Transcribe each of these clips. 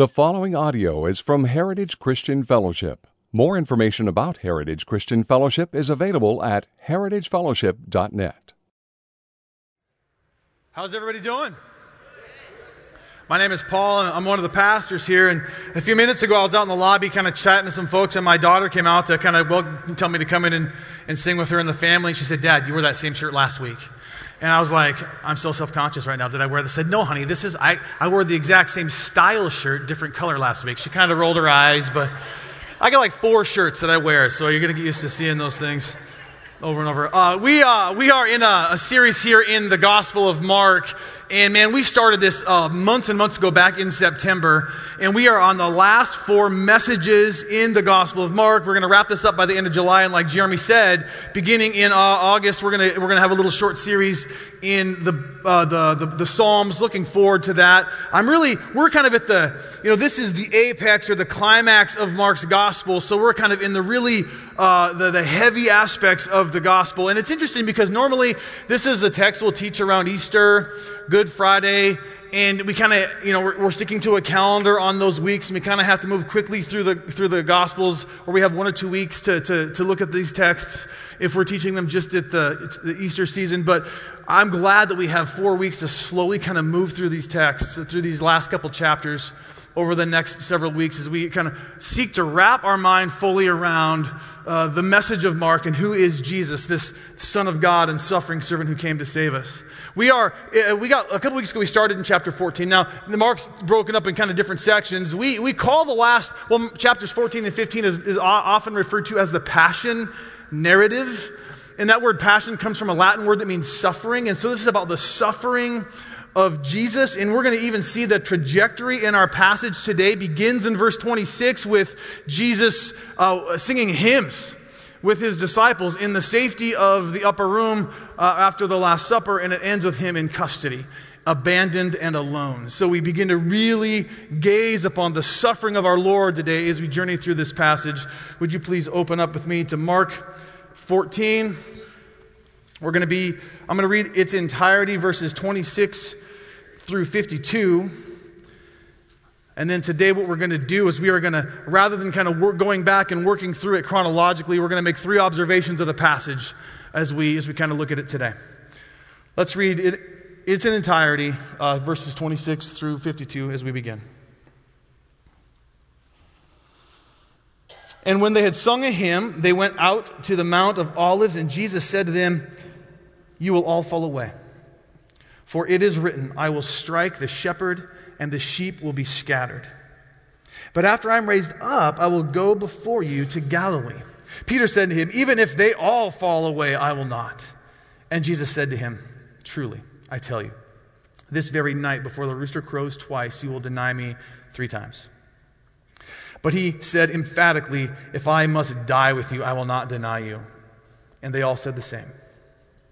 The following audio is from Heritage Christian Fellowship. More information about Heritage Christian Fellowship is available at heritagefellowship.net. How's everybody doing? My name is Paul, and I'm one of the pastors here. And a few minutes ago, I was out in the lobby kind of chatting to some folks, and my daughter came out to kind of well, tell me to come in and, and sing with her and the family. And she said, Dad, you wore that same shirt last week. And I was like, I'm so self conscious right now. Did I wear this? I said, No, honey, this is, I, I wore the exact same style shirt, different color last week. She kind of rolled her eyes, but I got like four shirts that I wear, so you're going to get used to seeing those things over and over. Uh, we, uh, we are in a, a, series here in the Gospel of Mark. And man, we started this uh, months and months ago back in September. And we are on the last four messages in the Gospel of Mark. We're going to wrap this up by the end of July. And like Jeremy said, beginning in uh, August, we're going to, we're going to have a little short series in the, uh, the, the, the, Psalms. Looking forward to that. I'm really, we're kind of at the, you know, this is the apex or the climax of Mark's Gospel. So we're kind of in the really, uh, the, the heavy aspects of the Gospel. And it's interesting because normally this is a text we'll teach around Easter, Good Friday, and we kind of you know we're, we're, sticking to a calendar on those weeks and we kind of have to move quickly through the through the gospels or we have one or two weeks to, to, to look at these texts if we're teaching them just at the, the easter season. But i'm glad that we have four weeks to slowly kind of move through these texts through these last couple chapters over the next several weeks as we kind of seek to wrap our mind fully around uh, the message of Mark and who is Jesus, this Son of God and suffering servant who came to save us. We are, uh, we got, a couple weeks ago, we started in chapter 14. Now, the Mark's broken up in kind of different sections. We, we call the last, well, chapters 14 and 15 is, is often referred to as the Passion narrative. And that word passion comes from a Latin word that means suffering. And so this is about the suffering of Jesus. And we're going to even see the trajectory in our passage today begins in verse 26 with Jesus uh, singing hymns with his disciples in the safety of the upper room uh, after the Last Supper, and it ends with him in custody, abandoned and alone. So we begin to really gaze upon the suffering of our Lord today as we journey through this passage. Would you please open up with me to Mark 14? We're going to be, I'm going to read its entirety, verses 26 through 52. And then today, what we're going to do is we are going to, rather than kind of work, going back and working through it chronologically, we're going to make three observations of the passage as we, as we kind of look at it today. Let's read it, its in entirety, uh, verses 26 through 52, as we begin. And when they had sung a hymn, they went out to the Mount of Olives, and Jesus said to them, You will all fall away. For it is written, I will strike the shepherd, and the sheep will be scattered. But after I'm raised up, I will go before you to Galilee. Peter said to him, Even if they all fall away, I will not. And Jesus said to him, Truly, I tell you, this very night before the rooster crows twice, you will deny me three times. But he said emphatically, If I must die with you, I will not deny you. And they all said the same.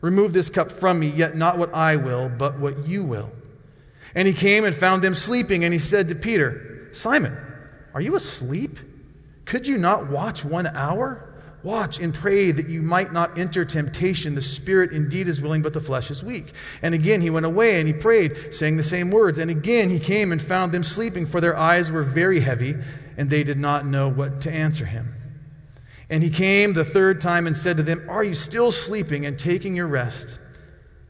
Remove this cup from me, yet not what I will, but what you will. And he came and found them sleeping, and he said to Peter, Simon, are you asleep? Could you not watch one hour? Watch and pray that you might not enter temptation. The spirit indeed is willing, but the flesh is weak. And again he went away and he prayed, saying the same words. And again he came and found them sleeping, for their eyes were very heavy, and they did not know what to answer him. And he came the third time and said to them, Are you still sleeping and taking your rest?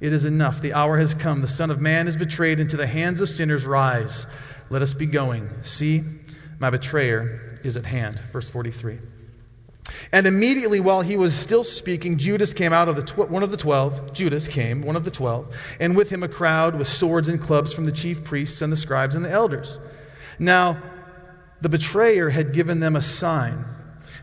It is enough. The hour has come. The Son of Man is betrayed into the hands of sinners. Rise. Let us be going. See, my betrayer is at hand. Verse 43. And immediately while he was still speaking, Judas came out of the tw- one of the twelve. Judas came, one of the twelve, and with him a crowd with swords and clubs from the chief priests and the scribes and the elders. Now, the betrayer had given them a sign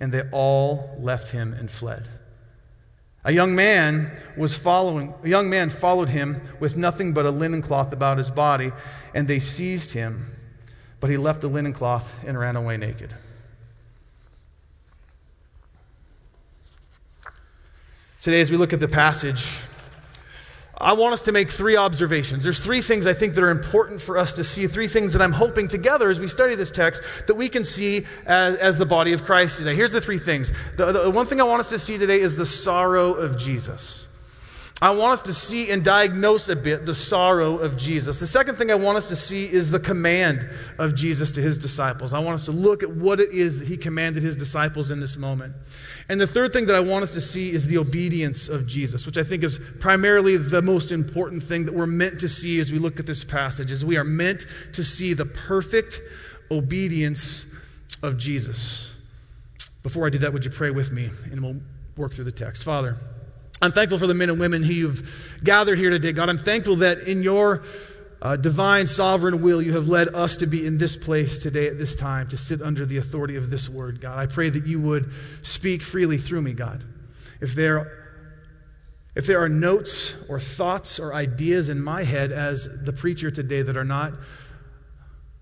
And they all left him and fled. A young man was following, a young man followed him with nothing but a linen cloth about his body, and they seized him but he left the linen cloth and ran away naked. Today, as we look at the passage, I want us to make three observations. There's three things I think that are important for us to see, three things that I'm hoping together as we study this text that we can see as, as the body of Christ today. Here's the three things. The, the one thing I want us to see today is the sorrow of Jesus. I want us to see and diagnose a bit the sorrow of Jesus. The second thing I want us to see is the command of Jesus to his disciples. I want us to look at what it is that he commanded his disciples in this moment. And the third thing that I want us to see is the obedience of Jesus, which I think is primarily the most important thing that we're meant to see as we look at this passage, is we are meant to see the perfect obedience of Jesus. Before I do that, would you pray with me and we'll work through the text. Father, I'm thankful for the men and women who you've gathered here today. God, I'm thankful that in your uh, divine sovereign will, you have led us to be in this place today at this time to sit under the authority of this word, God. I pray that you would speak freely through me, God. If there, if there are notes or thoughts or ideas in my head as the preacher today that are not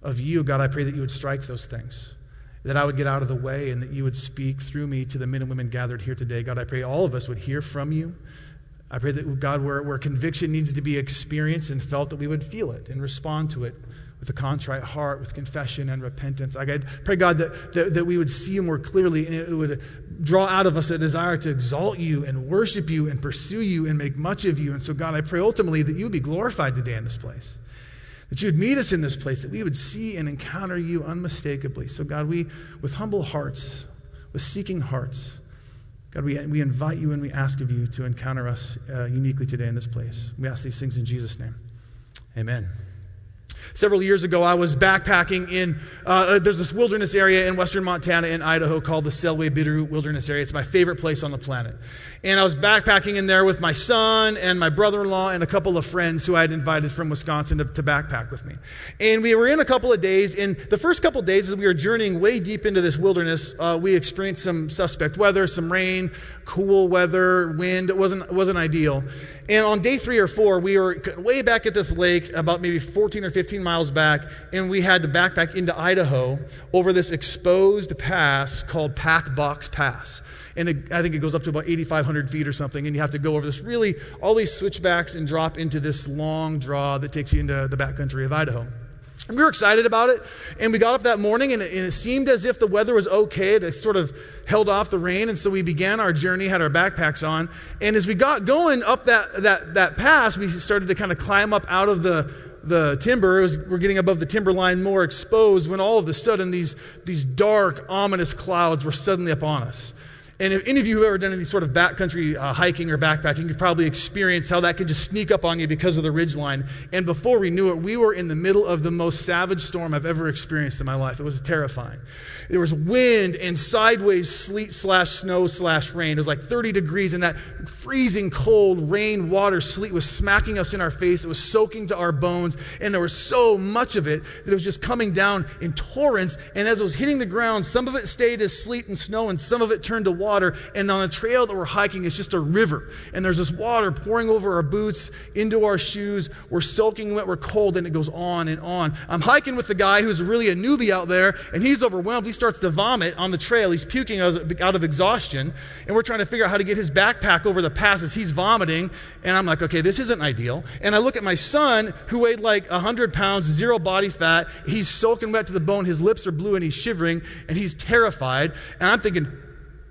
of you, God, I pray that you would strike those things that I would get out of the way and that you would speak through me to the men and women gathered here today. God, I pray all of us would hear from you. I pray that, God, where, where conviction needs to be experienced and felt, that we would feel it and respond to it with a contrite heart, with confession and repentance. I pray, God, that, that, that we would see you more clearly and it would draw out of us a desire to exalt you and worship you and pursue you and make much of you. And so, God, I pray ultimately that you would be glorified today in this place that you would meet us in this place, that we would see and encounter you unmistakably. So, God, we, with humble hearts, with seeking hearts, God, we, we invite you and we ask of you to encounter us uh, uniquely today in this place. We ask these things in Jesus' name. Amen. Several years ago, I was backpacking in, uh, uh, there's this wilderness area in western Montana and Idaho called the Selway Bitterroot Wilderness Area. It's my favorite place on the planet. And I was backpacking in there with my son and my brother in law and a couple of friends who I had invited from Wisconsin to, to, backpack with me. And we were in a couple of days. In the first couple of days, as we were journeying way deep into this wilderness, uh, we experienced some suspect weather, some rain, cool weather, wind. It wasn't, wasn't ideal. And on day three or four, we were way back at this lake, about maybe 14 or 15 miles back, and we had to backpack into Idaho over this exposed pass called Pack Box Pass and it, I think it goes up to about 8,500 feet or something, and you have to go over this really, all these switchbacks and drop into this long draw that takes you into the backcountry of Idaho. And we were excited about it, and we got up that morning, and it, and it seemed as if the weather was okay. It sort of held off the rain, and so we began our journey, had our backpacks on, and as we got going up that, that, that pass, we started to kind of climb up out of the, the timber. Was, we're getting above the timber line, more exposed, when all of a sudden these, these dark, ominous clouds were suddenly upon us. And if any of you have ever done any sort of backcountry uh, hiking or backpacking, you've probably experienced how that can just sneak up on you because of the ridgeline. And before we knew it, we were in the middle of the most savage storm I've ever experienced in my life. It was terrifying. There was wind and sideways sleet slash snow slash rain. It was like 30 degrees, and that freezing cold rain, water, sleet was smacking us in our face. It was soaking to our bones, and there was so much of it that it was just coming down in torrents. And as it was hitting the ground, some of it stayed as sleet and snow, and some of it turned to water. And on the trail that we're hiking is just a river, and there's this water pouring over our boots, into our shoes. We're soaking wet, we're cold, and it goes on and on. I'm hiking with the guy who's really a newbie out there, and he's overwhelmed He starts to vomit on the trail. He's puking out of exhaustion. And we're trying to figure out how to get his backpack over the passes. he's vomiting. And I'm like, okay, this isn't ideal. And I look at my son, who weighed like 100 pounds, zero body fat. He's soaking wet to the bone. His lips are blue and he's shivering and he's terrified. And I'm thinking,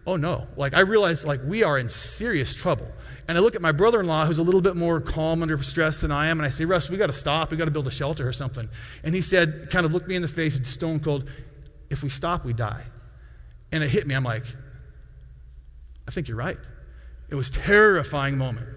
oh no. Like, I realize, like, we are in serious trouble. And I look at my brother in law, who's a little bit more calm under stress than I am, and I say, Russ, we got to stop. We got to build a shelter or something. And he said, kind of looked me in the face, it's stone cold, if we stop, we die. And it hit me. I'm like, I think you're right. It was terrifying moment.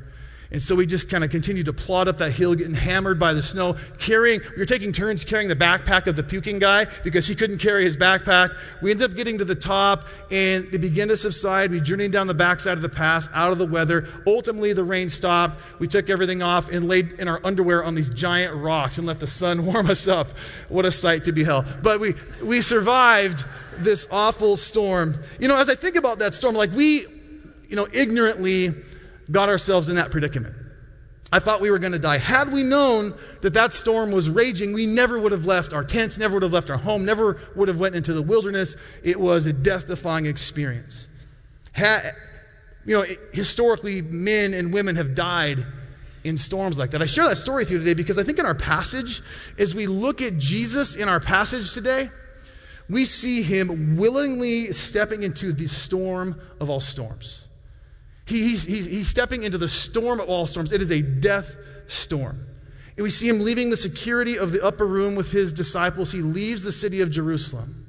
And so we just kind of continued to plod up that hill, getting hammered by the snow, carrying, we were taking turns carrying the backpack of the puking guy because he couldn't carry his backpack. We ended up getting to the top and it began to subside. We journeyed down the backside of the pass, out of the weather. Ultimately, the rain stopped. We took everything off and laid in our underwear on these giant rocks and let the sun warm us up. What a sight to behold. But we, we survived this awful storm. You know, as I think about that storm, like we, you know, ignorantly, got ourselves in that predicament. I thought we were going to die. Had we known that that storm was raging, we never would have left our tents, never would have left our home, never would have went into the wilderness. It was a death-defying experience. Had, you know, historically, men and women have died in storms like that. I share that story with you today because I think in our passage, as we look at Jesus in our passage today, we see him willingly stepping into the storm of all storms. He, he's, he's, he's stepping into the storm of all storms. It is a death storm. And we see him leaving the security of the upper room with his disciples. He leaves the city of Jerusalem.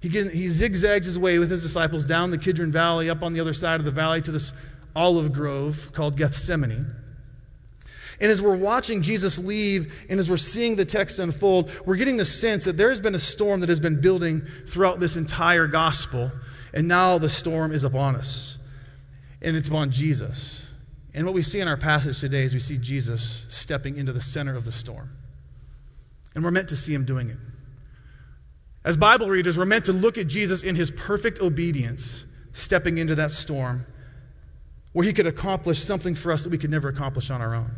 He, he zigzags his way with his disciples down the Kidron Valley, up on the other side of the valley to this olive grove called Gethsemane. And as we're watching Jesus leave and as we're seeing the text unfold, we're getting the sense that there has been a storm that has been building throughout this entire gospel, and now the storm is upon us and it's upon Jesus. And what we see in our passage today is we see Jesus stepping into the center of the storm. And we're meant to see him doing it. As Bible readers, we're meant to look at Jesus in his perfect obedience, stepping into that storm where he could accomplish something for us that we could never accomplish on our own.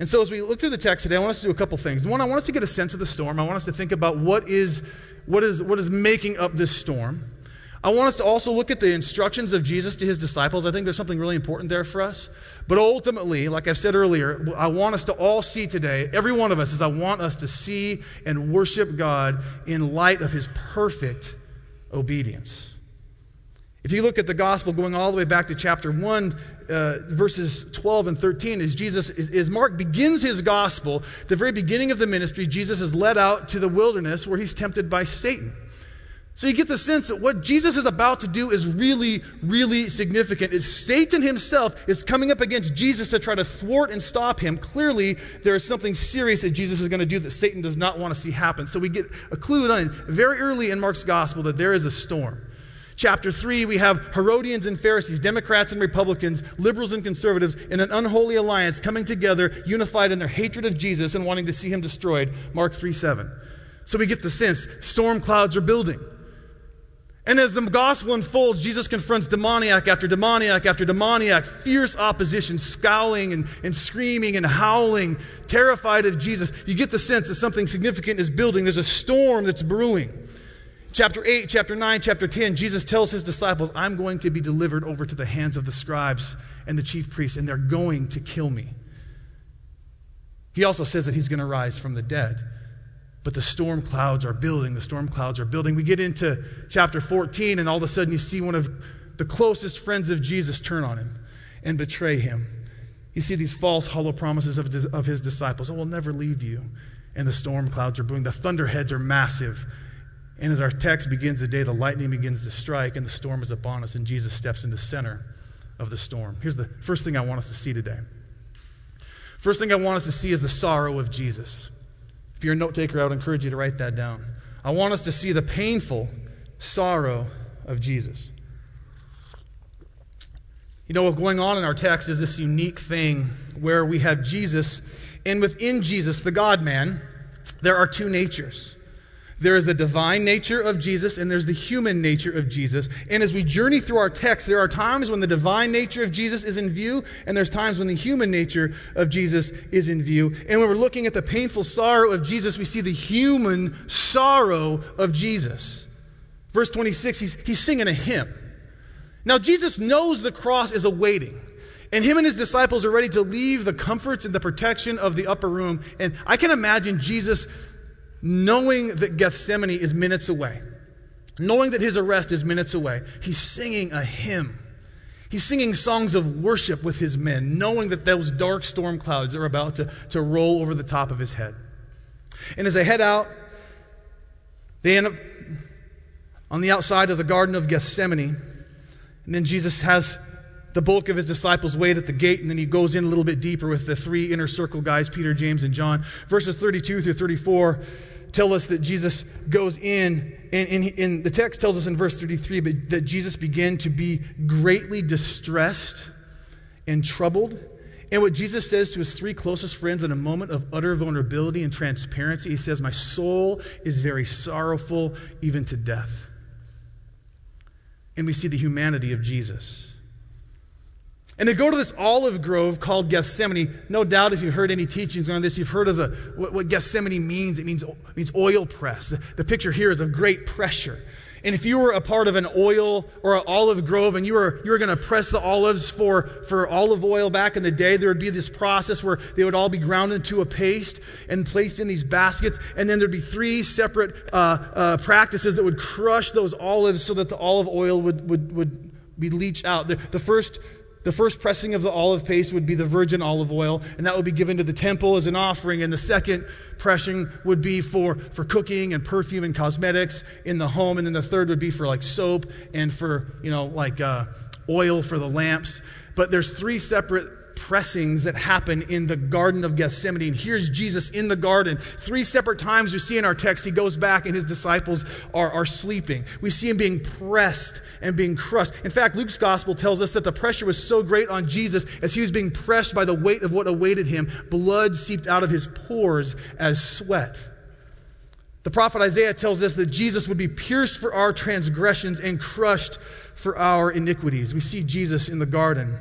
And so, as we look through the text today, I want us to do a couple things. One, I want us to get a sense of the storm. I want us to think about what is, what is, what is making up this storm. I want us to also look at the instructions of Jesus to his disciples. I think there's something really important there for us. But ultimately, like I've said earlier, I want us to all see today, every one of us, is I want us to see and worship God in light of his perfect obedience. If you look at the gospel going all the way back to chapter 1, uh, verses 12 and 13, as Jesus, as Mark begins his gospel, the very beginning of the ministry, Jesus is led out to the wilderness where he's tempted by Satan. So you get the sense that what Jesus is about to do is really, really significant. Is Satan himself is coming up against Jesus to try to thwart and stop him. Clearly, there is something serious that Jesus is going to do that Satan does not want to see happen. So we get a clue very early in Mark's gospel that there is a storm. Chapter 3, we have Herodians and Pharisees, Democrats and Republicans, liberals and conservatives in an unholy alliance coming together, unified in their hatred of Jesus and wanting to see him destroyed. Mark 3 7. So we get the sense storm clouds are building. And as the gospel unfolds, Jesus confronts demoniac after demoniac after demoniac, fierce opposition, scowling and, and screaming and howling, terrified of Jesus. You get the sense that something significant is building. There's a storm that's brewing. Chapter 8, chapter 9, chapter 10, Jesus tells his disciples, I'm going to be delivered over to the hands of the scribes and the chief priests, and they're going to kill me. He also says that he's going to rise from the dead. But the storm clouds are building. The storm clouds are building. We get into chapter 14, and all of a sudden you see one of the closest friends of Jesus turn on him and betray him. You see these false, hollow promises of, of his disciples. Oh, we'll never leave you. And the storm clouds are brewing. The thunderheads are massive. And as our text begins the day, the lightning begins to strike, and the storm is upon us, and Jesus steps in the center of the storm. Here's the first thing I want us to see today. First thing I want us to see is the sorrow of Jesus. If you're a note taker, I would encourage you to write that down. I want us to see the painful sorrow of Jesus. You know, what's going on in our text is this unique thing where we have Jesus, and within Jesus, the God man, there are two natures. There is the divine nature of Jesus and there's the human nature of Jesus. And as we journey through our text, there are times when the divine nature of Jesus is in view, and there's times when the human nature of Jesus is in view. And when we're looking at the painful sorrow of Jesus, we see the human sorrow of Jesus. Verse 26, he's, he's singing a hymn. Now, Jesus knows the cross is awaiting. And him and his disciples are ready to leave the comforts and the protection of the upper room. And I can imagine Jesus knowing that Gethsemane is minutes away, knowing that his arrest is minutes away, he's singing a hymn. He's singing songs of worship with his men, knowing that those dark storm clouds are about to, to roll over the top of his head. And as they head out, they end up on the outside of the Garden of Gethsemane. And then Jesus has the bulk of his disciples wait at the gate, and then he goes in a little bit deeper with the three inner circle guys Peter, James, and John. Verses 32 through 34 tell us that Jesus goes in, and, and, and the text tells us in verse 33 but that Jesus began to be greatly distressed and troubled. And what Jesus says to his three closest friends in a moment of utter vulnerability and transparency, he says, My soul is very sorrowful, even to death. And we see the humanity of Jesus. And they go to this olive grove called Gethsemane. No doubt, if you've heard any teachings on this, you've heard of the, what, what Gethsemane means. It means, it means oil press. The, the picture here is of great pressure. And if you were a part of an oil or an olive grove and you were, you were going to press the olives for, for olive oil back in the day, there would be this process where they would all be ground into a paste and placed in these baskets. And then there'd be three separate uh, uh, practices that would crush those olives so that the olive oil would, would, would be leached out. The, the first the first pressing of the olive paste would be the virgin olive oil, and that would be given to the temple as an offering. And the second pressing would be for, for cooking and perfume and cosmetics in the home. And then the third would be for like soap and for, you know, like uh, oil for the lamps. But there's three separate pressings that happen in the Garden of Gethsemane. And here's Jesus in the garden. Three separate times we see in our text, he goes back and his disciples are, are sleeping. We see him being pressed and being crushed. In fact, Luke's gospel tells us that the pressure was so great on Jesus as he was being pressed by the weight of what awaited him. Blood seeped out of his pores as sweat. The prophet Isaiah tells us that Jesus would be pierced for our transgressions and crushed for our iniquities. We see Jesus in the garden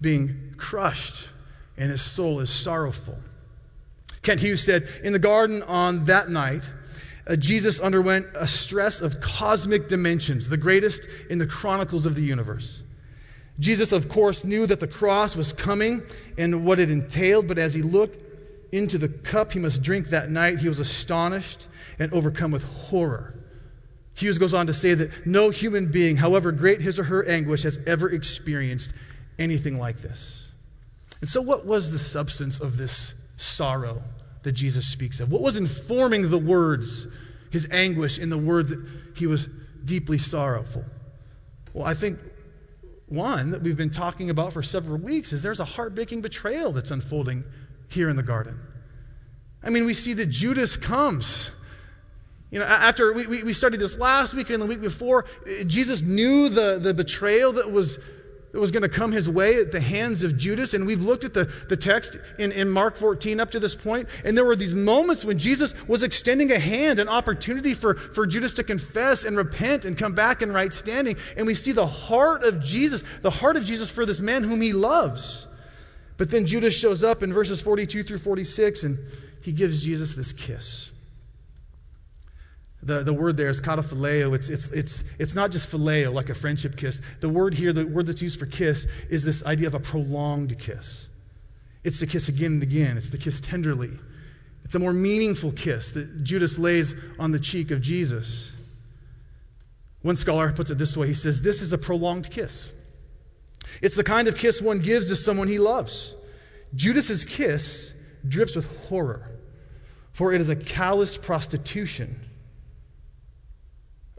being crushed, and his soul is sorrowful. Kent Hughes said, In the garden on that night, uh, Jesus underwent a stress of cosmic dimensions, the greatest in the chronicles of the universe. Jesus, of course, knew that the cross was coming and what it entailed, but as he looked into the cup he must drink that night, he was astonished and overcome with horror. Hughes goes on to say that no human being, however great his or her anguish, has ever experienced anything like this. And so, what was the substance of this sorrow that Jesus speaks of? What was informing the words, his anguish in the words that he was deeply sorrowful? Well, I think one that we've been talking about for several weeks is there's a heartbreaking betrayal that's unfolding here in the garden. I mean, we see that Judas comes. You know, after we, we studied this last week and the week before, eh, Jesus knew the, the betrayal that was that was going to come his way at the hands of Judas. And we've looked at the, the text in, in Mark 14 up to this point, and there were these moments when Jesus was extending a hand, an opportunity for, for Judas to confess and repent and come back in right standing. And we see the heart of Jesus, the heart of Jesus for this man whom he loves. But then Judas shows up in verses 42 through 46, and he gives Jesus this kiss. The, the word there is kataphileo. It's, it's, it's, it's not just phileo, like a friendship kiss. The word here, the word that's used for kiss, is this idea of a prolonged kiss. It's to kiss again and again, it's to kiss tenderly. It's a more meaningful kiss that Judas lays on the cheek of Jesus. One scholar puts it this way he says, This is a prolonged kiss. It's the kind of kiss one gives to someone he loves. Judas's kiss drips with horror, for it is a callous prostitution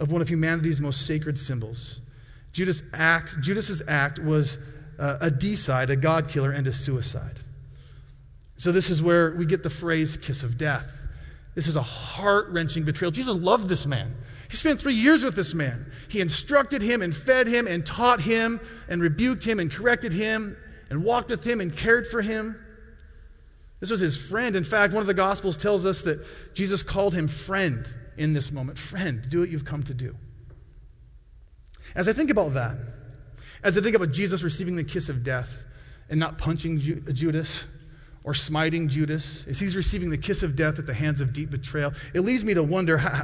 of one of humanity's most sacred symbols. Judas act, Judas's act was uh, a deicide, a God killer, and a suicide. So, this is where we get the phrase kiss of death. This is a heart wrenching betrayal. Jesus loved this man. He spent three years with this man. He instructed him and fed him and taught him and rebuked him and corrected him and walked with him and cared for him. This was his friend. In fact, one of the Gospels tells us that Jesus called him friend in this moment. Friend, do what you've come to do. As I think about that, as I think about Jesus receiving the kiss of death and not punching Ju- Judas or smiting Judas, as he's receiving the kiss of death at the hands of deep betrayal, it leads me to wonder how,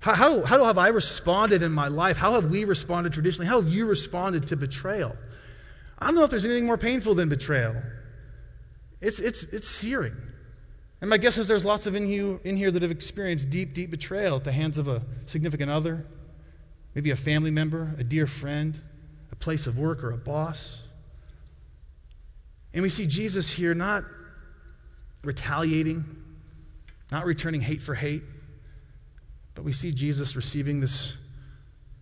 how, how have I responded in my life? How have we responded traditionally? How have you responded to betrayal? I don't know if there's anything more painful than betrayal. It's, it's, it's searing. And my guess is there's lots of in you in here that have experienced deep, deep betrayal at the hands of a significant other, maybe a family member, a dear friend, a place of work, or a boss. And we see Jesus here not retaliating, not returning hate for hate, but we see Jesus receiving this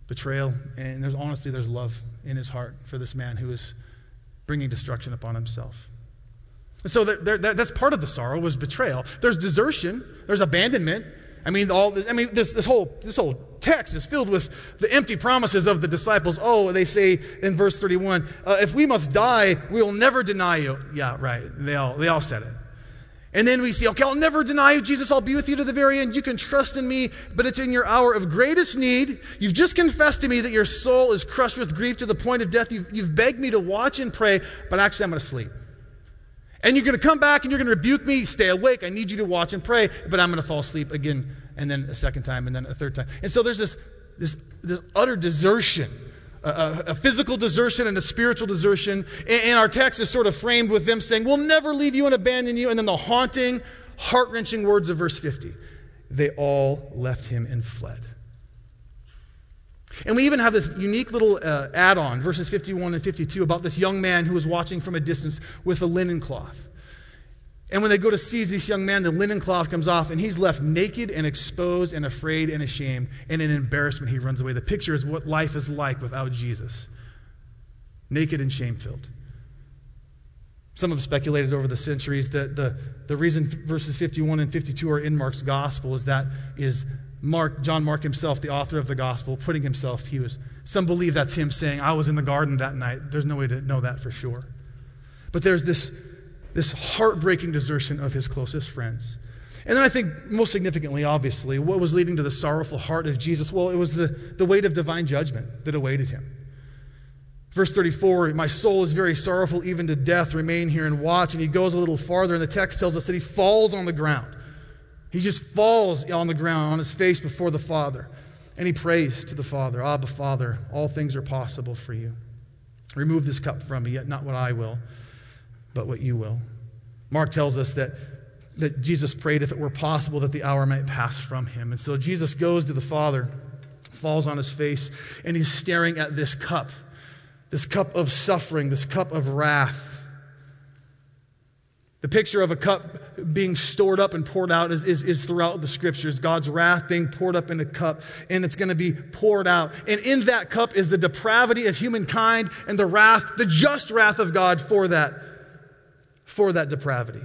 betrayal, and there's honestly, there's love in his heart for this man who is bringing destruction upon himself. So that, that, that's part of the sorrow was betrayal. There's desertion, there's abandonment. I mean, all this, I mean, this, this whole this whole text is filled with the empty promises of the disciples. Oh, they say in verse 31, uh, if we must die, we will never deny you. Yeah, right. They all they all said it. And then we see, okay, I'll never deny you, Jesus. I'll be with you to the very end. You can trust in me, but it's in your hour of greatest need. You've just confessed to me that your soul is crushed with grief to the point of death. You've, you've begged me to watch and pray, but actually, I'm going to sleep. And you're going to come back and you're going to rebuke me. Stay awake. I need you to watch and pray, but I'm going to fall asleep again, and then a second time, and then a third time. And so there's this, this, this utter desertion a, a, physical desertion and a spiritual desertion. And, our text is sort of framed with them saying, We'll never leave you and abandon you. And then the haunting, heart wrenching words of verse 50 they all left him and fled. And we even have this unique little uh, add on, verses 51 and 52, about this young man who was watching from a distance with a linen cloth. And when they go to seize this young man, the linen cloth comes off, and he's left naked and exposed and afraid and ashamed. And in embarrassment, he runs away. The picture is what life is like without Jesus naked and shame filled. Some have speculated over the centuries that the, the reason verses 51 and 52 are in Mark's gospel is that is Mark, John Mark himself, the author of the gospel, putting himself, he was, some believe that's him saying, I was in the garden that night. There's no way to know that for sure. But there's this this heartbreaking desertion of his closest friends. And then I think, most significantly, obviously, what was leading to the sorrowful heart of Jesus? Well, it was the, the weight of divine judgment that awaited him. Verse 34 My soul is very sorrowful, even to death. Remain here and watch. And he goes a little farther, and the text tells us that he falls on the ground. He just falls on the ground, on his face before the Father. And he prays to the Father ah, Abba, Father, all things are possible for you. Remove this cup from me, yet not what I will but what you will. Mark tells us that, that Jesus prayed, if it were possible, that the hour might pass from him. And so Jesus goes to the Father, falls on his face, and he's staring at this cup, this cup of suffering, this cup of wrath. The picture of a cup being stored up and poured out is, is, is, throughout the scriptures. God's wrath being poured up in a cup, and it's going to be poured out. And in that cup is the depravity of humankind and the wrath, the just wrath of God for that for that depravity.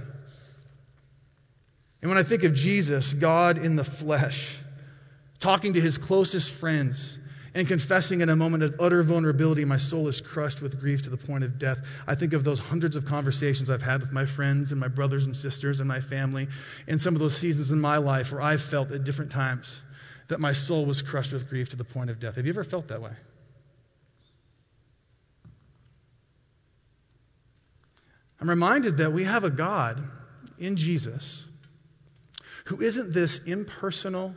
And when I think of Jesus, God in the flesh, talking to his closest friends and confessing in a moment of utter vulnerability, my soul is crushed with grief to the point of death. I think of those hundreds of conversations I've had with my friends and my brothers and sisters and my family, and some of those seasons in my life where I've felt at different times that my soul was crushed with grief to the point of death. Have you ever felt that way? I'm reminded that we have a God in Jesus who isn't this impersonal,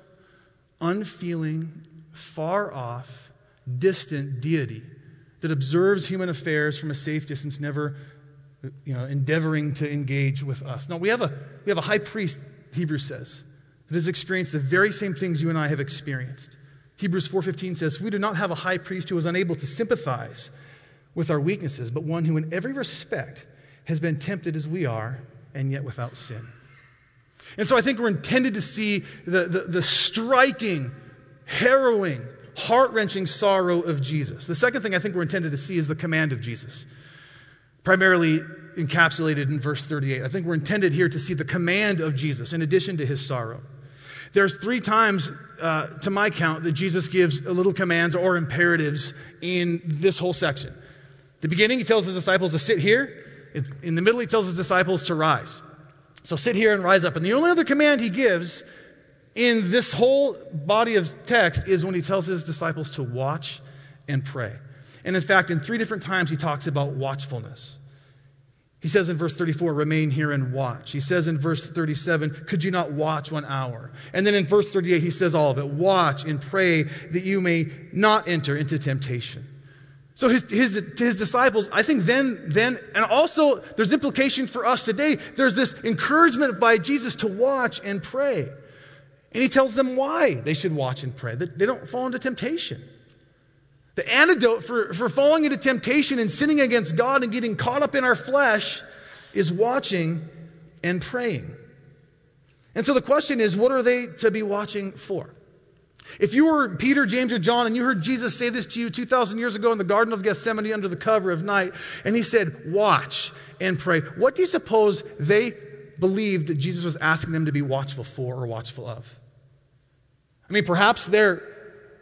unfeeling, far off, distant deity that observes human affairs from a safe distance, never you know, endeavoring to engage with us. No, we have, a, we have a high priest, Hebrews says, that has experienced the very same things you and I have experienced. Hebrews 4:15 says, "We do not have a high priest who is unable to sympathize with our weaknesses, but one who in every respect has been tempted as we are, and yet without sin. And so I think we're intended to see the, the, the striking, harrowing, heart wrenching sorrow of Jesus. The second thing I think we're intended to see is the command of Jesus, primarily encapsulated in verse 38. I think we're intended here to see the command of Jesus in addition to his sorrow. There's three times, uh, to my count, that Jesus gives little commands or imperatives in this whole section. the beginning, he tells his disciples to sit here. In the middle, he tells his disciples to rise. So sit here and rise up. And the only other command he gives in this whole body of text is when he tells his disciples to watch and pray. And in fact, in three different times, he talks about watchfulness. He says in verse 34, remain here and watch. He says in verse 37, could you not watch one hour? And then in verse 38, he says all of it watch and pray that you may not enter into temptation. So his, his, his disciples, I think then, then, and also there's implication for us today. There's this encouragement by Jesus to watch and pray. And he tells them why they should watch and pray, that they don't fall into temptation. The antidote for, for falling into temptation and sinning against God and getting caught up in our flesh is watching and praying. And so the question is, what are they to be watching for? If you were Peter, James, or John and you heard Jesus say this to you 2,000 years ago in the Garden of Gethsemane under the cover of night, and he said, Watch and pray, what do you suppose they believed that Jesus was asking them to be watchful for or watchful of? I mean, perhaps they're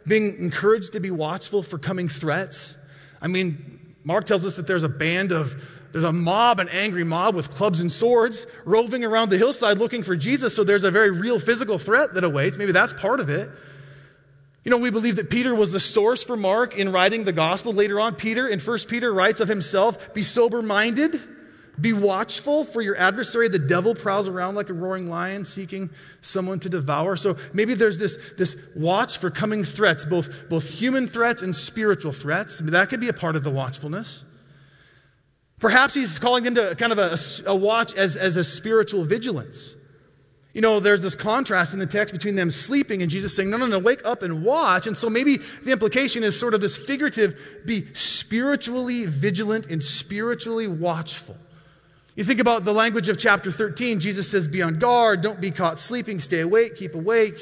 being encouraged to be watchful for coming threats. I mean, Mark tells us that there's a band of, there's a mob, an angry mob with clubs and swords roving around the hillside looking for Jesus. So there's a very real physical threat that awaits. Maybe that's part of it. You know, we believe that Peter was the source for Mark in writing the gospel. Later on, Peter in 1 Peter writes of himself, be sober minded, be watchful, for your adversary, the devil, prowls around like a roaring lion seeking someone to devour. So maybe there's this, this watch for coming threats, both, both human threats and spiritual threats. That could be a part of the watchfulness. Perhaps he's calling them to kind of a, a watch as, as a spiritual vigilance. You know, there's this contrast in the text between them sleeping and Jesus saying, No, no, no, wake up and watch. And so maybe the implication is sort of this figurative be spiritually vigilant and spiritually watchful. You think about the language of chapter 13, Jesus says, Be on guard, don't be caught sleeping, stay awake, keep awake.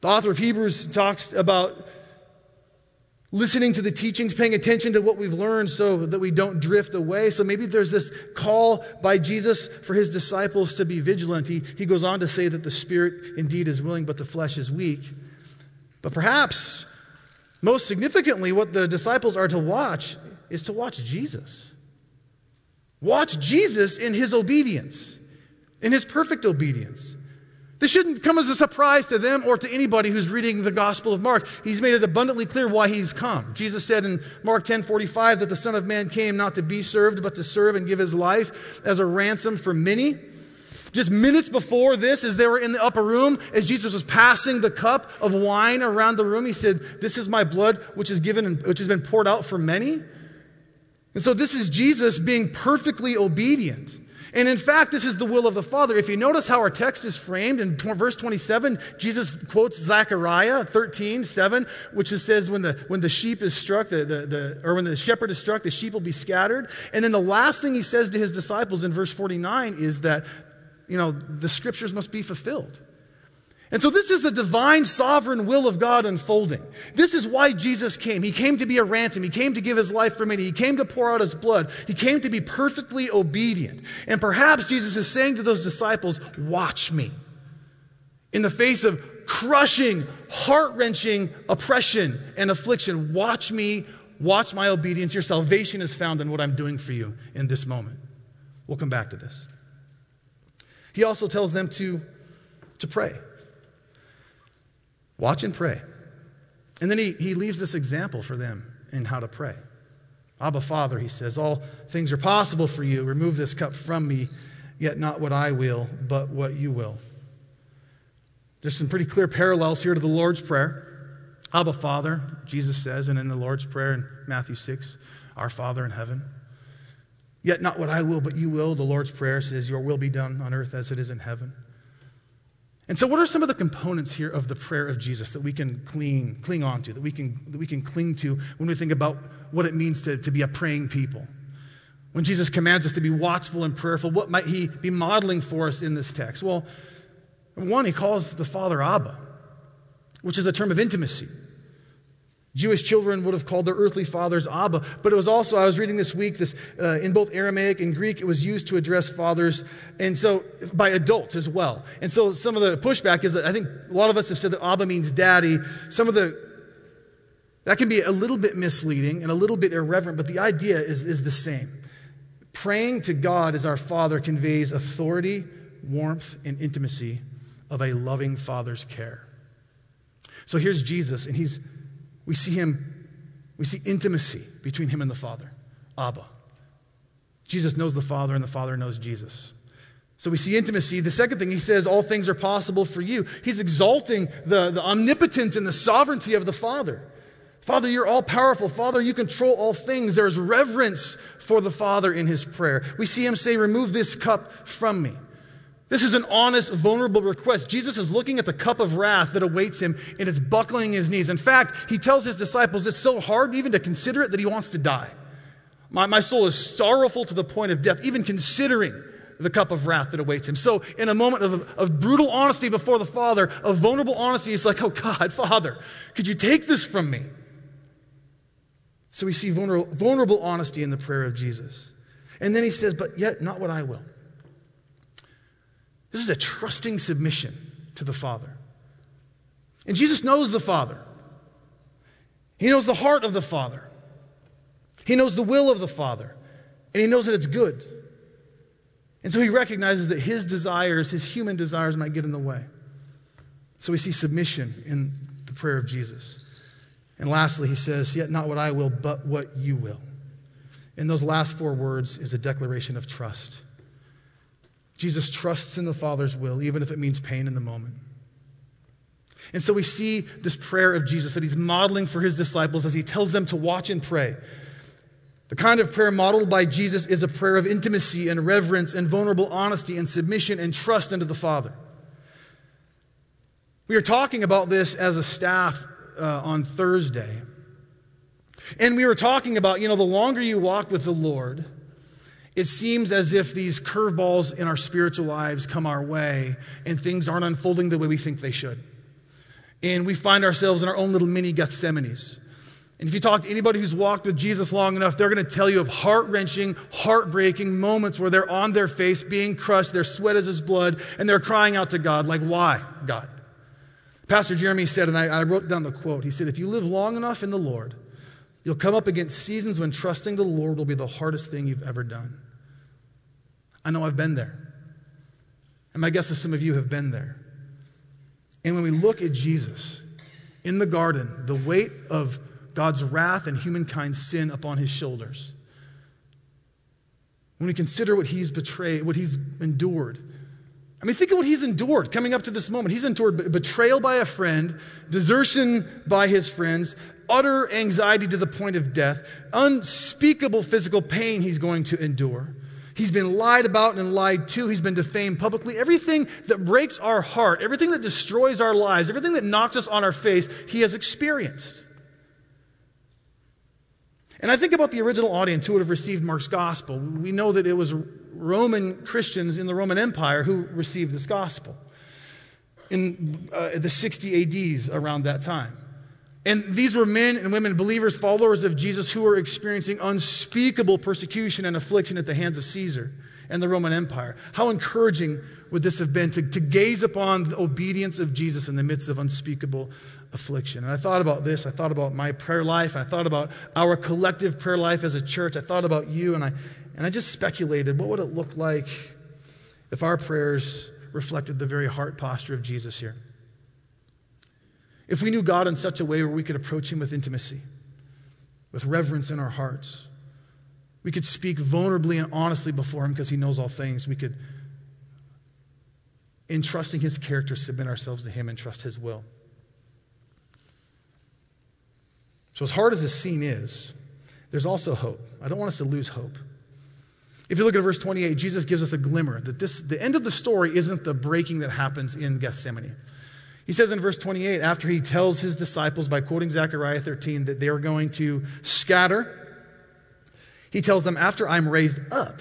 The author of Hebrews talks about listening to the teachings, paying attention to what we've learned so that we don't drift away. So maybe there's this call by Jesus for his disciples to be vigilant. He, he goes on to say that the spirit indeed is willing, but the flesh is weak. But perhaps, most significantly, what the disciples are to watch is to watch Jesus. Watch Jesus in his obedience, in his perfect obedience. This shouldn't come as a surprise to them or to anybody who's reading the Gospel of Mark. He's made it abundantly clear why he's come. Jesus said in Mark 10 45 that the Son of Man came not to be served, but to serve and give his life as a ransom for many. Just minutes before this, as they were in the upper room, as Jesus was passing the cup of wine around the room, he said, This is my blood, which is given, which has been poured out for many. And so this is Jesus being perfectly obedient. And in fact, this is the will of the Father. If you notice how our text is framed in verse 27, Jesus quotes Zechariah 13, 7, which says, when the, when the sheep is struck, the, the, the, or when the shepherd is struck, the sheep will be scattered. And then the last thing he says to his disciples in verse 49 is that, you know, the scriptures must be fulfilled. And so this is the divine sovereign will of God unfolding. This is why Jesus came. He came to be a ransom. He came to give his life for many. He came to pour out his blood. He came to be perfectly obedient. And perhaps Jesus is saying to those disciples, watch me. In the face of crushing, heart wrenching oppression and affliction, watch me, watch my obedience. Your salvation is found in what I'm doing for you in this moment. We'll come back to this. He also tells them to, to pray. Watch and pray. And then he, he leaves this example for them in how to pray. Abba, Father, he says, all things are possible for you. Remove this cup from me, yet not what I will, but what you will. There's some pretty clear parallels here to the Lord's Prayer. Abba, Father, Jesus says, and in the Lord's Prayer in Matthew 6, Our Father in heaven. Yet not what I will, but you will. The Lord's Prayer says, Your will be done on earth as it is in heaven. And so, what are some of the components here of the prayer of Jesus that we can cling, cling on to, that we, can, that we can cling to when we think about what it means to, to be a praying people? When Jesus commands us to be watchful and prayerful, what might he be modeling for us in this text? Well, one, he calls the Father Abba, which is a term of intimacy. Jewish children would have called their earthly fathers Abba, but it was also, I was reading this week, this, uh, in both Aramaic and Greek, it was used to address fathers, and so by adults as well. And so some of the pushback is that I think a lot of us have said that Abba means daddy. Some of the, that can be a little bit misleading and a little bit irreverent, but the idea is, is the same. Praying to God as our Father conveys authority, warmth, and intimacy of a loving Father's care. So here's Jesus, and he's we see him, we see intimacy between him and the Father. Abba. Jesus knows the Father, and the Father knows Jesus. So we see intimacy. The second thing, he says, All things are possible for you. He's exalting the, the omnipotence and the sovereignty of the Father. Father, you're all powerful. Father, you control all things. There's reverence for the Father in his prayer. We see him say, Remove this cup from me. This is an honest, vulnerable request. Jesus is looking at the cup of wrath that awaits him and it's buckling his knees. In fact, he tells his disciples it's so hard even to consider it that he wants to die. My, my soul is sorrowful to the point of death, even considering the cup of wrath that awaits him. So, in a moment of, of brutal honesty before the Father, of vulnerable honesty, he's like, Oh God, Father, could you take this from me? So, we see vulnerable, vulnerable honesty in the prayer of Jesus. And then he says, But yet, not what I will. This is a trusting submission to the Father. And Jesus knows the Father, He knows the heart of the Father, He knows the will of the Father, and He knows that it's good. And so He recognizes that His desires, His human desires, might get in the way. So we see submission in the prayer of Jesus. And lastly, He says, Yet not what I will, but what you will. In those last four words is a declaration of trust. Jesus trusts in the Father's will, even if it means pain in the moment. And so we see this prayer of Jesus that he's modeling for his disciples as he tells them to watch and pray. The kind of prayer modeled by Jesus is a prayer of intimacy and reverence and vulnerable honesty and submission and trust unto the Father. We are talking about this as a staff uh, on Thursday. And we were talking about, you know, the longer you walk with the Lord, it seems as if these curveballs in our spiritual lives come our way and things aren't unfolding the way we think they should. And we find ourselves in our own little mini Gethsemanes. And if you talk to anybody who's walked with Jesus long enough, they're going to tell you of heart wrenching, heartbreaking moments where they're on their face, being crushed, their sweat is his blood, and they're crying out to God, like, Why, God? Pastor Jeremy said, and I, I wrote down the quote, he said, If you live long enough in the Lord, You'll come up against seasons when trusting the Lord will be the hardest thing you've ever done. I know I've been there. And my guess is some of you have been there. And when we look at Jesus in the garden, the weight of God's wrath and humankind's sin upon his shoulders, when we consider what he's betrayed, what he's endured, I mean, think of what he's endured coming up to this moment. He's endured betrayal by a friend, desertion by his friends, utter anxiety to the point of death, unspeakable physical pain he's going to endure. He's been lied about and lied to. He's been defamed publicly. Everything that breaks our heart, everything that destroys our lives, everything that knocks us on our face, he has experienced. And I think about the original audience who would have received Mark's gospel. We know that it was Roman Christians in the Roman Empire who received this gospel in uh, the 60 ADs around that time. And these were men and women, believers, followers of Jesus, who were experiencing unspeakable persecution and affliction at the hands of Caesar and the Roman Empire. How encouraging would this have been to, to gaze upon the obedience of Jesus in the midst of unspeakable affliction? And I thought about this. I thought about my prayer life. I thought about our collective prayer life as a church. I thought about you, and I, and I just speculated what would it look like if our prayers reflected the very heart posture of Jesus here? If we knew God in such a way where we could approach Him with intimacy, with reverence in our hearts, we could speak vulnerably and honestly before Him because He knows all things. We could, in trusting His character, submit ourselves to Him and trust His will. So, as hard as this scene is, there's also hope. I don't want us to lose hope. If you look at verse 28, Jesus gives us a glimmer that this, the end of the story isn't the breaking that happens in Gethsemane. He says in verse 28, after he tells his disciples by quoting Zechariah 13 that they are going to scatter, he tells them, After I'm raised up,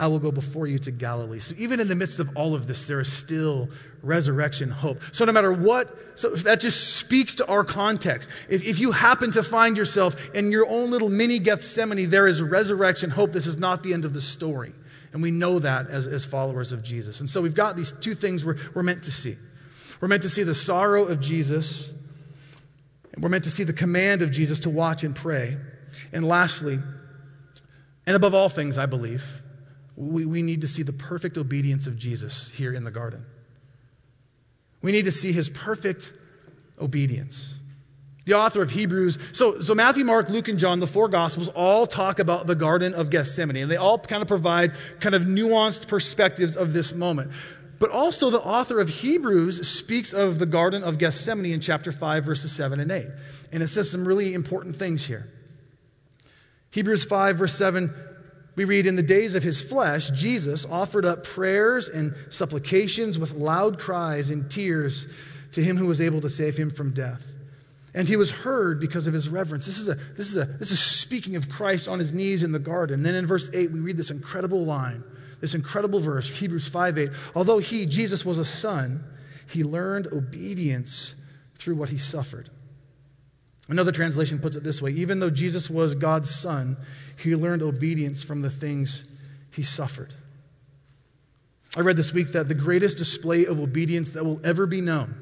I will go before you to Galilee. So even in the midst of all of this, there is still resurrection hope. So no matter what, so that just speaks to our context. If, if you happen to find yourself in your own little mini Gethsemane, there is resurrection hope. This is not the end of the story. And we know that as, as followers of Jesus. And so we've got these two things we're, we're meant to see. We're meant to see the sorrow of Jesus, and we're meant to see the command of Jesus to watch and pray. And lastly, and above all things, I believe, we, we need to see the perfect obedience of Jesus here in the garden. We need to see his perfect obedience. The author of Hebrews, so, so Matthew, Mark, Luke, and John, the four Gospels, all talk about the Garden of Gethsemane, and they all kind of provide kind of nuanced perspectives of this moment. But also, the author of Hebrews speaks of the Garden of Gethsemane in chapter 5, verses 7 and 8. And it says some really important things here. Hebrews 5, verse 7, we read, In the days of his flesh, Jesus offered up prayers and supplications with loud cries and tears to him who was able to save him from death. And he was heard because of his reverence. This is, a, this, is a, this is speaking of Christ on his knees in the garden. Then in verse 8, we read this incredible line this incredible verse, Hebrews 5 8. Although he, Jesus, was a son, he learned obedience through what he suffered. Another translation puts it this way even though Jesus was God's son, he learned obedience from the things he suffered. I read this week that the greatest display of obedience that will ever be known,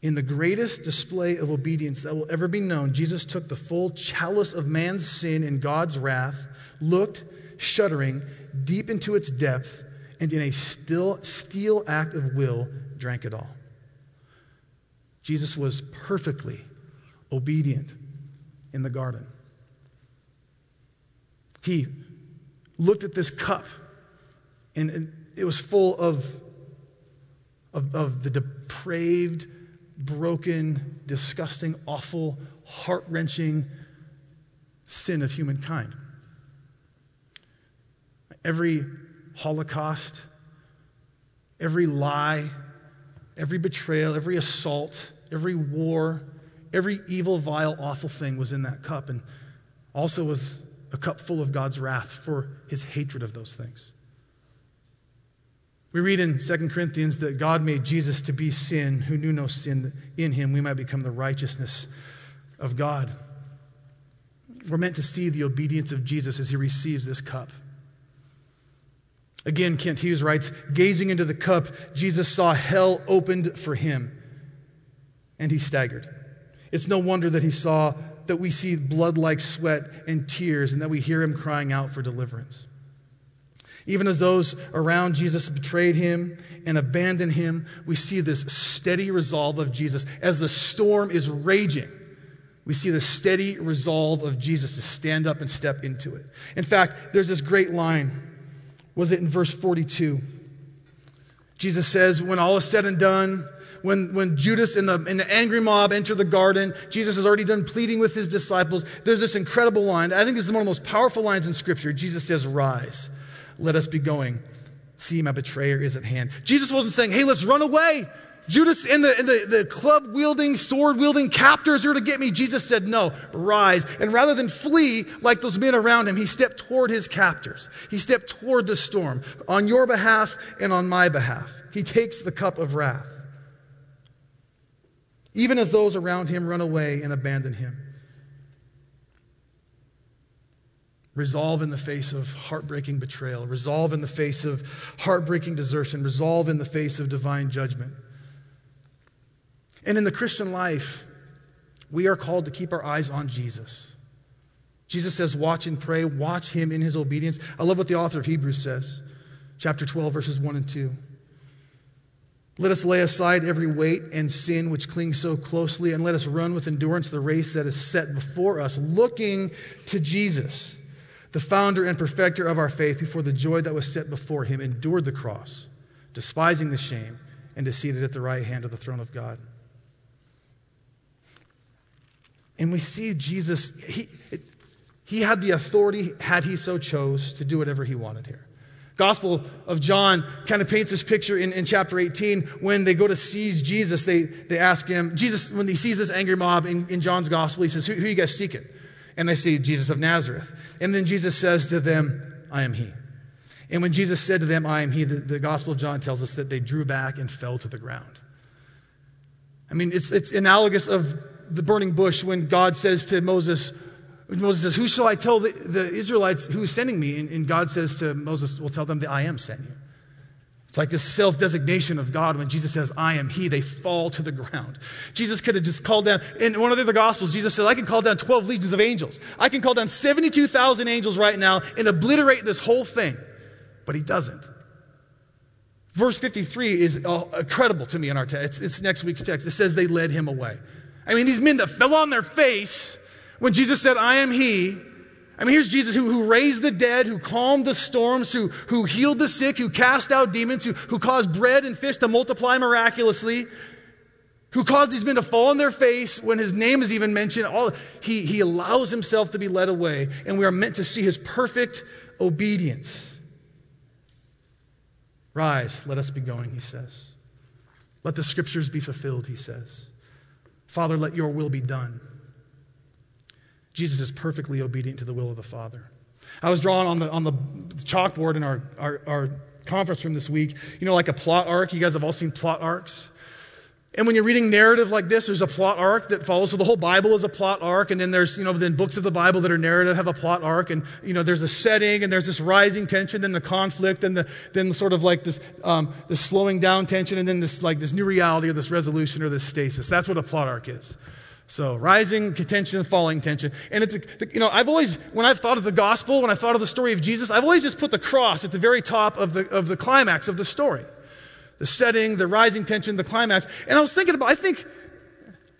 in the greatest display of obedience that will ever be known, Jesus took the full chalice of man's sin and God's wrath, looked, shuddering, deep into its depth, and in a still, steel act of will, drank it all. Jesus was perfectly obedient in the garden. He looked at this cup, and it was full of, of, of the depraved, broken, disgusting, awful, heart wrenching sin of humankind. Every Holocaust, every lie, every betrayal, every assault, every war, every evil, vile, awful thing was in that cup, and also was a cup full of God's wrath for his hatred of those things. We read in 2 Corinthians that God made Jesus to be sin who knew no sin, in him we might become the righteousness of God. We're meant to see the obedience of Jesus as he receives this cup. Again, Kent Hughes writes Gazing into the cup, Jesus saw hell opened for him, and he staggered. It's no wonder that he saw that we see blood like sweat and tears, and that we hear him crying out for deliverance. Even as those around Jesus betrayed him and abandoned him, we see this steady resolve of Jesus. As the storm is raging, we see the steady resolve of Jesus to stand up and step into it. In fact, there's this great line was it in verse 42? Jesus says, when all is said and done, when, when Judas and the, and the angry mob enter the garden, Jesus has already done pleading with his disciples. There's this incredible line. I think this is one of the most powerful lines in Scripture. Jesus says, Rise, let us be going. See, my betrayer is at hand. Jesus wasn't saying, Hey, let's run away. Judas and the, and the, the club wielding, sword wielding captors are to get me. Jesus said, No, rise. And rather than flee like those men around him, he stepped toward his captors. He stepped toward the storm on your behalf and on my behalf. He takes the cup of wrath. Even as those around him run away and abandon him. Resolve in the face of heartbreaking betrayal. Resolve in the face of heartbreaking desertion. Resolve in the face of divine judgment. And in the Christian life, we are called to keep our eyes on Jesus. Jesus says, Watch and pray, watch him in his obedience. I love what the author of Hebrews says, chapter 12, verses 1 and 2. Let us lay aside every weight and sin which clings so closely, and let us run with endurance the race that is set before us, looking to Jesus, the founder and perfecter of our faith, who for the joy that was set before him endured the cross, despising the shame, and is seated at the right hand of the throne of God. And we see Jesus, he, he had the authority, had he so chose, to do whatever he wanted here. Gospel of John kind of paints this picture in, in chapter 18 when they go to seize Jesus. They, they ask him, Jesus, when he sees this angry mob in, in John's gospel, he says, who, who are you guys seeking? And they say, Jesus of Nazareth. And then Jesus says to them, I am he. And when Jesus said to them, I am he, the, the Gospel of John tells us that they drew back and fell to the ground. I mean, it's, it's analogous of the burning bush when God says to Moses, Moses says, Who shall I tell the, the Israelites who is sending me? And, and, God says to Moses, Well, tell them that I am sending you. It's like this self designation of God when Jesus says, I am He, they fall to the ground. Jesus could have just called down, in one of the other Gospels, Jesus says, I can call down 12 legions of angels. I can call down 72,000 angels right now and obliterate this whole thing. But He doesn't. Verse 53 is uh, incredible to me in our text. It's, it's next week's text. It says they led him away. I mean, these men that fell on their face when Jesus said, I am He. I mean, here's Jesus who, who raised the dead, who calmed the storms, who, who healed the sick, who cast out demons, who, who caused bread and fish to multiply miraculously, who caused these men to fall on their face when his name is even mentioned. All, he, he allows himself to be led away, and we are meant to see his perfect obedience. Rise, let us be going, he says. Let the scriptures be fulfilled, he says. Father, let your will be done. Jesus is perfectly obedient to the will of the Father. I was drawing on the, on the chalkboard in our, our, our conference room this week, you know, like a plot arc. You guys have all seen plot arcs. And when you're reading narrative like this, there's a plot arc that follows. So the whole Bible is a plot arc, and then there's, you know, then books of the Bible that are narrative have a plot arc, and you know, there's a setting, and there's this rising tension, then the conflict, and the, then sort of like this, um, this slowing down tension, and then this like this new reality or this resolution or this stasis. That's what a plot arc is. So rising tension, falling tension, and it's you know I've always when I've thought of the gospel, when I thought of the story of Jesus, I've always just put the cross at the very top of the of the climax of the story the setting, the rising tension, the climax. And I was thinking about, I think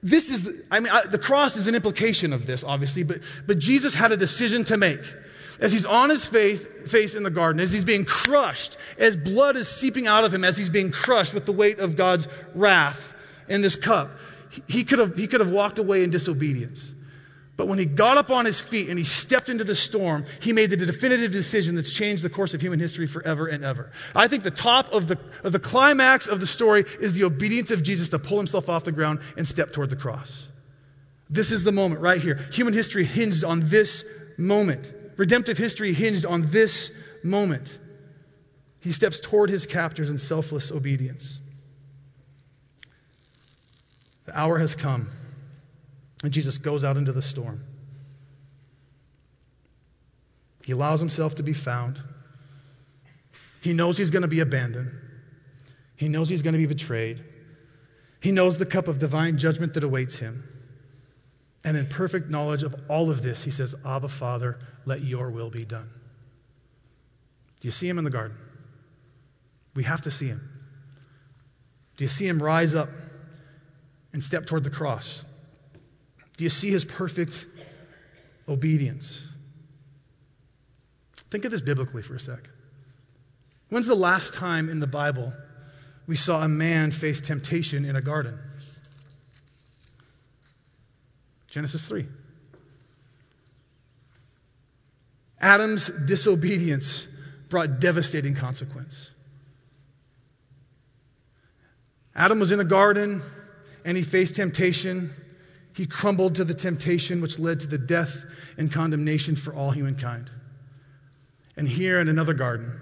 this is, the, I mean, I, the cross is an implication of this, obviously, but, but Jesus had a decision to make. As he's on his faith, face in the garden, as he's being crushed, as blood is seeping out of him, as he's being crushed with the weight of God's wrath in this cup, he could have, he could have walked away in disobedience. But when he got up on his feet and he stepped into the storm, he made the definitive decision that's changed the course of human history forever and ever. I think the top of the, of the climax of the story is the obedience of Jesus to pull himself off the ground and step toward the cross. This is the moment right here. Human history hinged on this moment. Redemptive history hinged on this moment. He steps toward his captors in selfless obedience. The hour has come. And Jesus goes out into the storm. He allows himself to be found. He knows he's going to be abandoned. He knows he's going to be betrayed. He knows the cup of divine judgment that awaits him. And in perfect knowledge of all of this, he says, Abba, Father, let your will be done. Do you see him in the garden? We have to see him. Do you see him rise up and step toward the cross? Do you see his perfect obedience? Think of this biblically for a sec. When's the last time in the Bible we saw a man face temptation in a garden? Genesis 3. Adam's disobedience brought devastating consequence. Adam was in a garden and he faced temptation he crumbled to the temptation which led to the death and condemnation for all humankind. And here in another garden,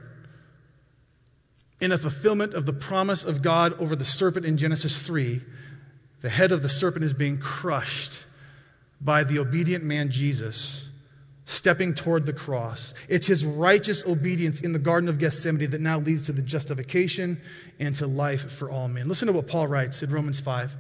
in a fulfillment of the promise of God over the serpent in Genesis 3, the head of the serpent is being crushed by the obedient man Jesus stepping toward the cross. It's his righteous obedience in the Garden of Gethsemane that now leads to the justification and to life for all men. Listen to what Paul writes in Romans 5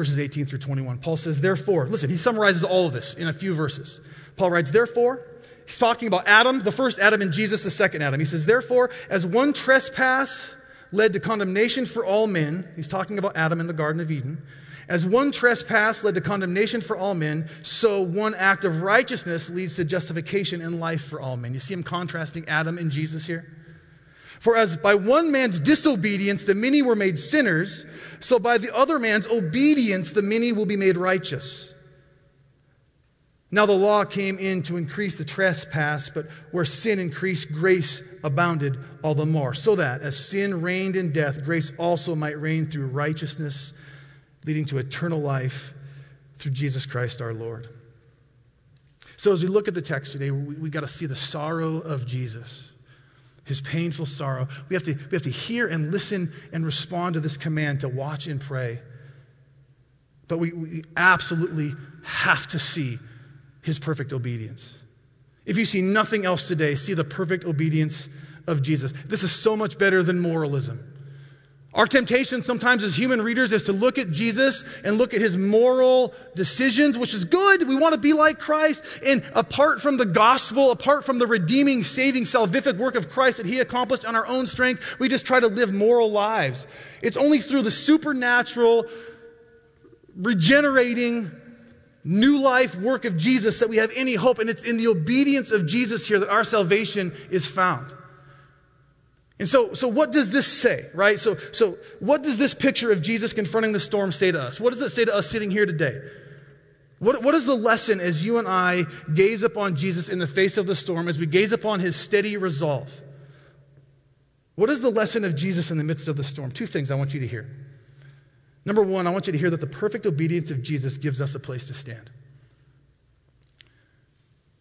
verses 18 through 21. Paul says, Therefore, listen, he summarizes all of this in a few verses. Paul writes, Therefore, he's talking about Adam, the first Adam, and Jesus, the second Adam. He says, Therefore, as one trespass led to condemnation for all men, he's talking about Adam in the Garden of Eden. As one trespass led to condemnation for all men, so one act of righteousness leads to justification and life for all men. You see him contrasting Adam and Jesus here? For as by one man's disobedience the many were made sinners, so by the other man's obedience the many will be made righteous. Now the law came in to increase the trespass, but where sin increased, grace abounded all the more. So that as sin reigned in death, grace also might reign through righteousness, leading to eternal life through Jesus Christ our Lord. So as we look at the text today, we, we got to see the sorrow of Jesus his painful sorrow. We have, to, we have to hear and listen and respond to this command to watch and pray. But we, we absolutely have to see his perfect obedience. If you see nothing else today, see the perfect obedience of Jesus. This is so much better than moralism. Our temptation sometimes as human readers is to look at Jesus and look at his moral decisions, which is good. We want to be like Christ. And apart from the gospel, apart from the redeeming, saving, salvific work of Christ that he accomplished on our own strength, we just try to live moral lives. It's only through the supernatural, regenerating, new life work of Jesus that we have any hope. And it's in the obedience of Jesus here that our salvation is found. And so, so what does this say, right? So, so what does this picture of Jesus confronting the storm say to us? What does it say to us sitting here today? What, what is the lesson as you and I gaze upon Jesus in the face of the storm, as we gaze upon his steady resolve? What is the lesson of Jesus in the midst of the storm? Two things I want you to hear. Number one, I want you to hear that the perfect obedience of Jesus gives us a place to stand.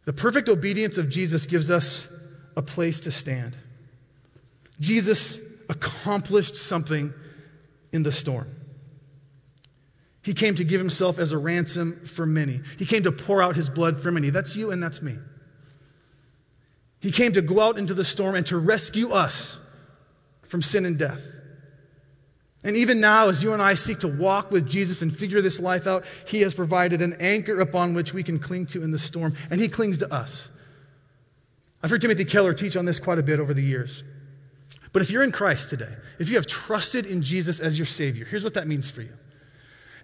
The perfect obedience of Jesus gives us a place to stand. Jesus accomplished something in the storm. He came to give himself as a ransom for many. He came to pour out his blood for many. That's you and that's me. He came to go out into the storm and to rescue us from sin and death. And even now, as you and I seek to walk with Jesus and figure this life out, He has provided an anchor upon which we can cling to in the storm, and He clings to us. I've heard Timothy Keller teach on this quite a bit over the years. But if you're in Christ today, if you have trusted in Jesus as your Savior, here's what that means for you.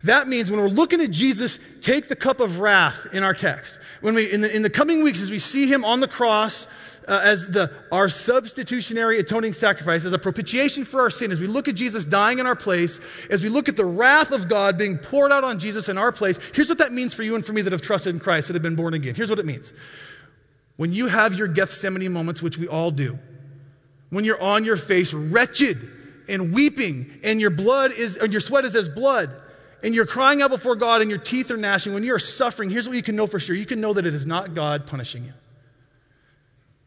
That means when we're looking at Jesus take the cup of wrath in our text, when we, in the, in the coming weeks, as we see him on the cross, uh, as the, our substitutionary atoning sacrifice, as a propitiation for our sin, as we look at Jesus dying in our place, as we look at the wrath of God being poured out on Jesus in our place, here's what that means for you and for me that have trusted in Christ, that have been born again. Here's what it means. When you have your Gethsemane moments, which we all do, when you're on your face, wretched and weeping, and your blood is, and your sweat is as blood, and you're crying out before God, and your teeth are gnashing, when you are suffering, here's what you can know for sure. You can know that it is not God punishing you.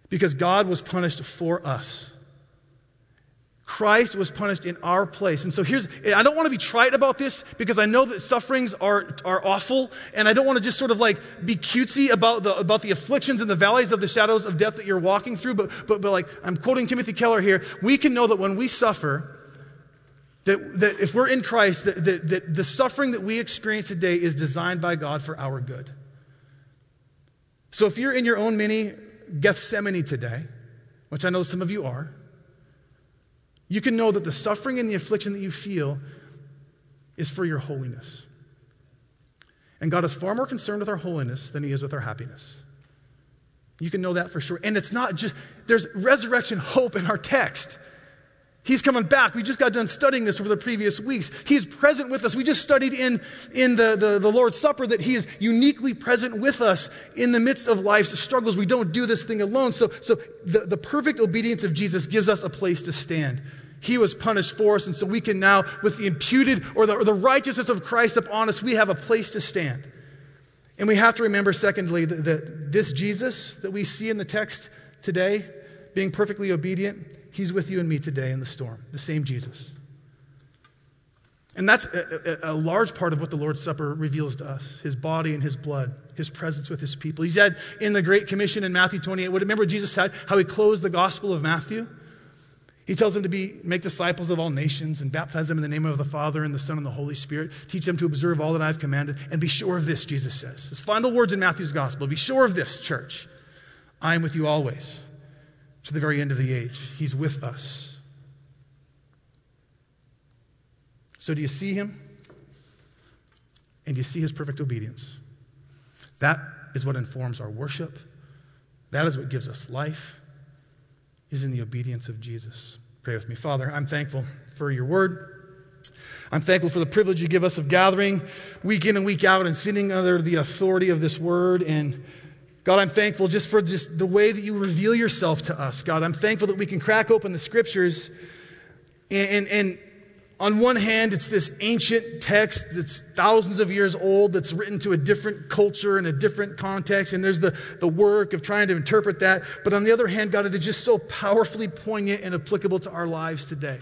Because God was punished for us. Christ was punished in our place. And so here's, I don't want to be trite about this because I know that sufferings are, are awful. And I don't want to just sort of like be cutesy about the, about the afflictions and the valleys of the shadows of death that you're walking through. But, but, but like, I'm quoting Timothy Keller here. We can know that when we suffer, that, that if we're in Christ, that, that, that the suffering that we experience today is designed by God for our good. So if you're in your own mini Gethsemane today, which I know some of you are, you can know that the suffering and the affliction that you feel is for your holiness. And God is far more concerned with our holiness than He is with our happiness. You can know that for sure. And it's not just, there's resurrection hope in our text. He's coming back. We just got done studying this over the previous weeks. He's present with us. We just studied in, in the, the, the, Lord's Supper that He is uniquely present with us in the midst of life's struggles. We don't do this thing alone. So, so the, the perfect obedience of Jesus gives us a place to stand. He was punished for us, and so we can now, with the imputed or the, or the righteousness of Christ upon us, we have a place to stand. And we have to remember, secondly, that, that this Jesus that we see in the text today, being perfectly obedient, He's with you and me today in the storm, the same Jesus. And that's a, a, a, large part of what the Lord's Supper reveals to us his body and his blood, his presence with his people. He said in the Great Commission in Matthew 28, what, remember Jesus said how he closed the Gospel of Matthew? He tells them to be, make disciples of all nations and baptize them in the name of the Father and the Son and the Holy Spirit. Teach them to observe all that I've commanded. And be sure of this, Jesus says. His final words in Matthew's Gospel Be sure of this, church. I am with you always to the very end of the age. He's with us. So, do you see him? And do you see his perfect obedience? That is what informs our worship. That is what gives us life, is in the obedience of Jesus. Pray with me. Father, I'm thankful for your word. I'm thankful for the privilege you give us of gathering week in and week out and sitting under the authority of this word and God, I'm thankful just for just the way that you reveal yourself to us. God, I'm thankful that we can crack open the scriptures and, and, and on one hand, it's this ancient text that's thousands of years old, that's written to a different culture and a different context, and there's the, the work of trying to interpret that. But on the other hand, God, it is just so powerfully poignant and applicable to our lives today.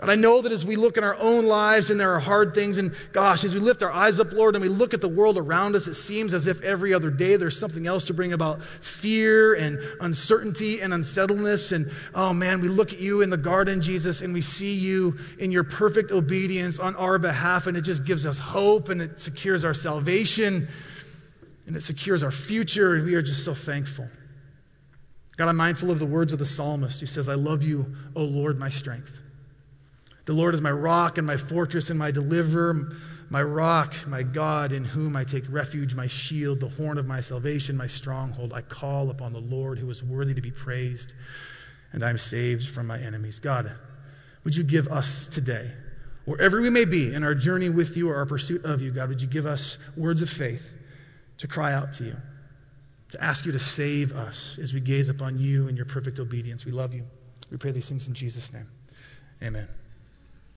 God, I know that as we look in our own lives and there are hard things, and gosh, as we lift our eyes up, Lord, and we look at the world around us, it seems as if every other day there's something else to bring about fear and uncertainty and unsettledness. And oh man, we look at you in the garden, Jesus, and we see you in your perfect obedience on our behalf, and it just gives us hope and it secures our salvation and it secures our future, and we are just so thankful. God, I'm mindful of the words of the psalmist who says, I love you, O Lord, my strength. The Lord is my rock and my fortress and my deliverer, my rock, my God, in whom I take refuge, my shield, the horn of my salvation, my stronghold. I call upon the Lord who is worthy to be praised, and I'm saved from my enemies. God, would you give us today, wherever we may be in our journey with you or our pursuit of you, God, would you give us words of faith to cry out to you, to ask you to save us as we gaze upon you and your perfect obedience? We love you. We pray these things in Jesus' name. Amen.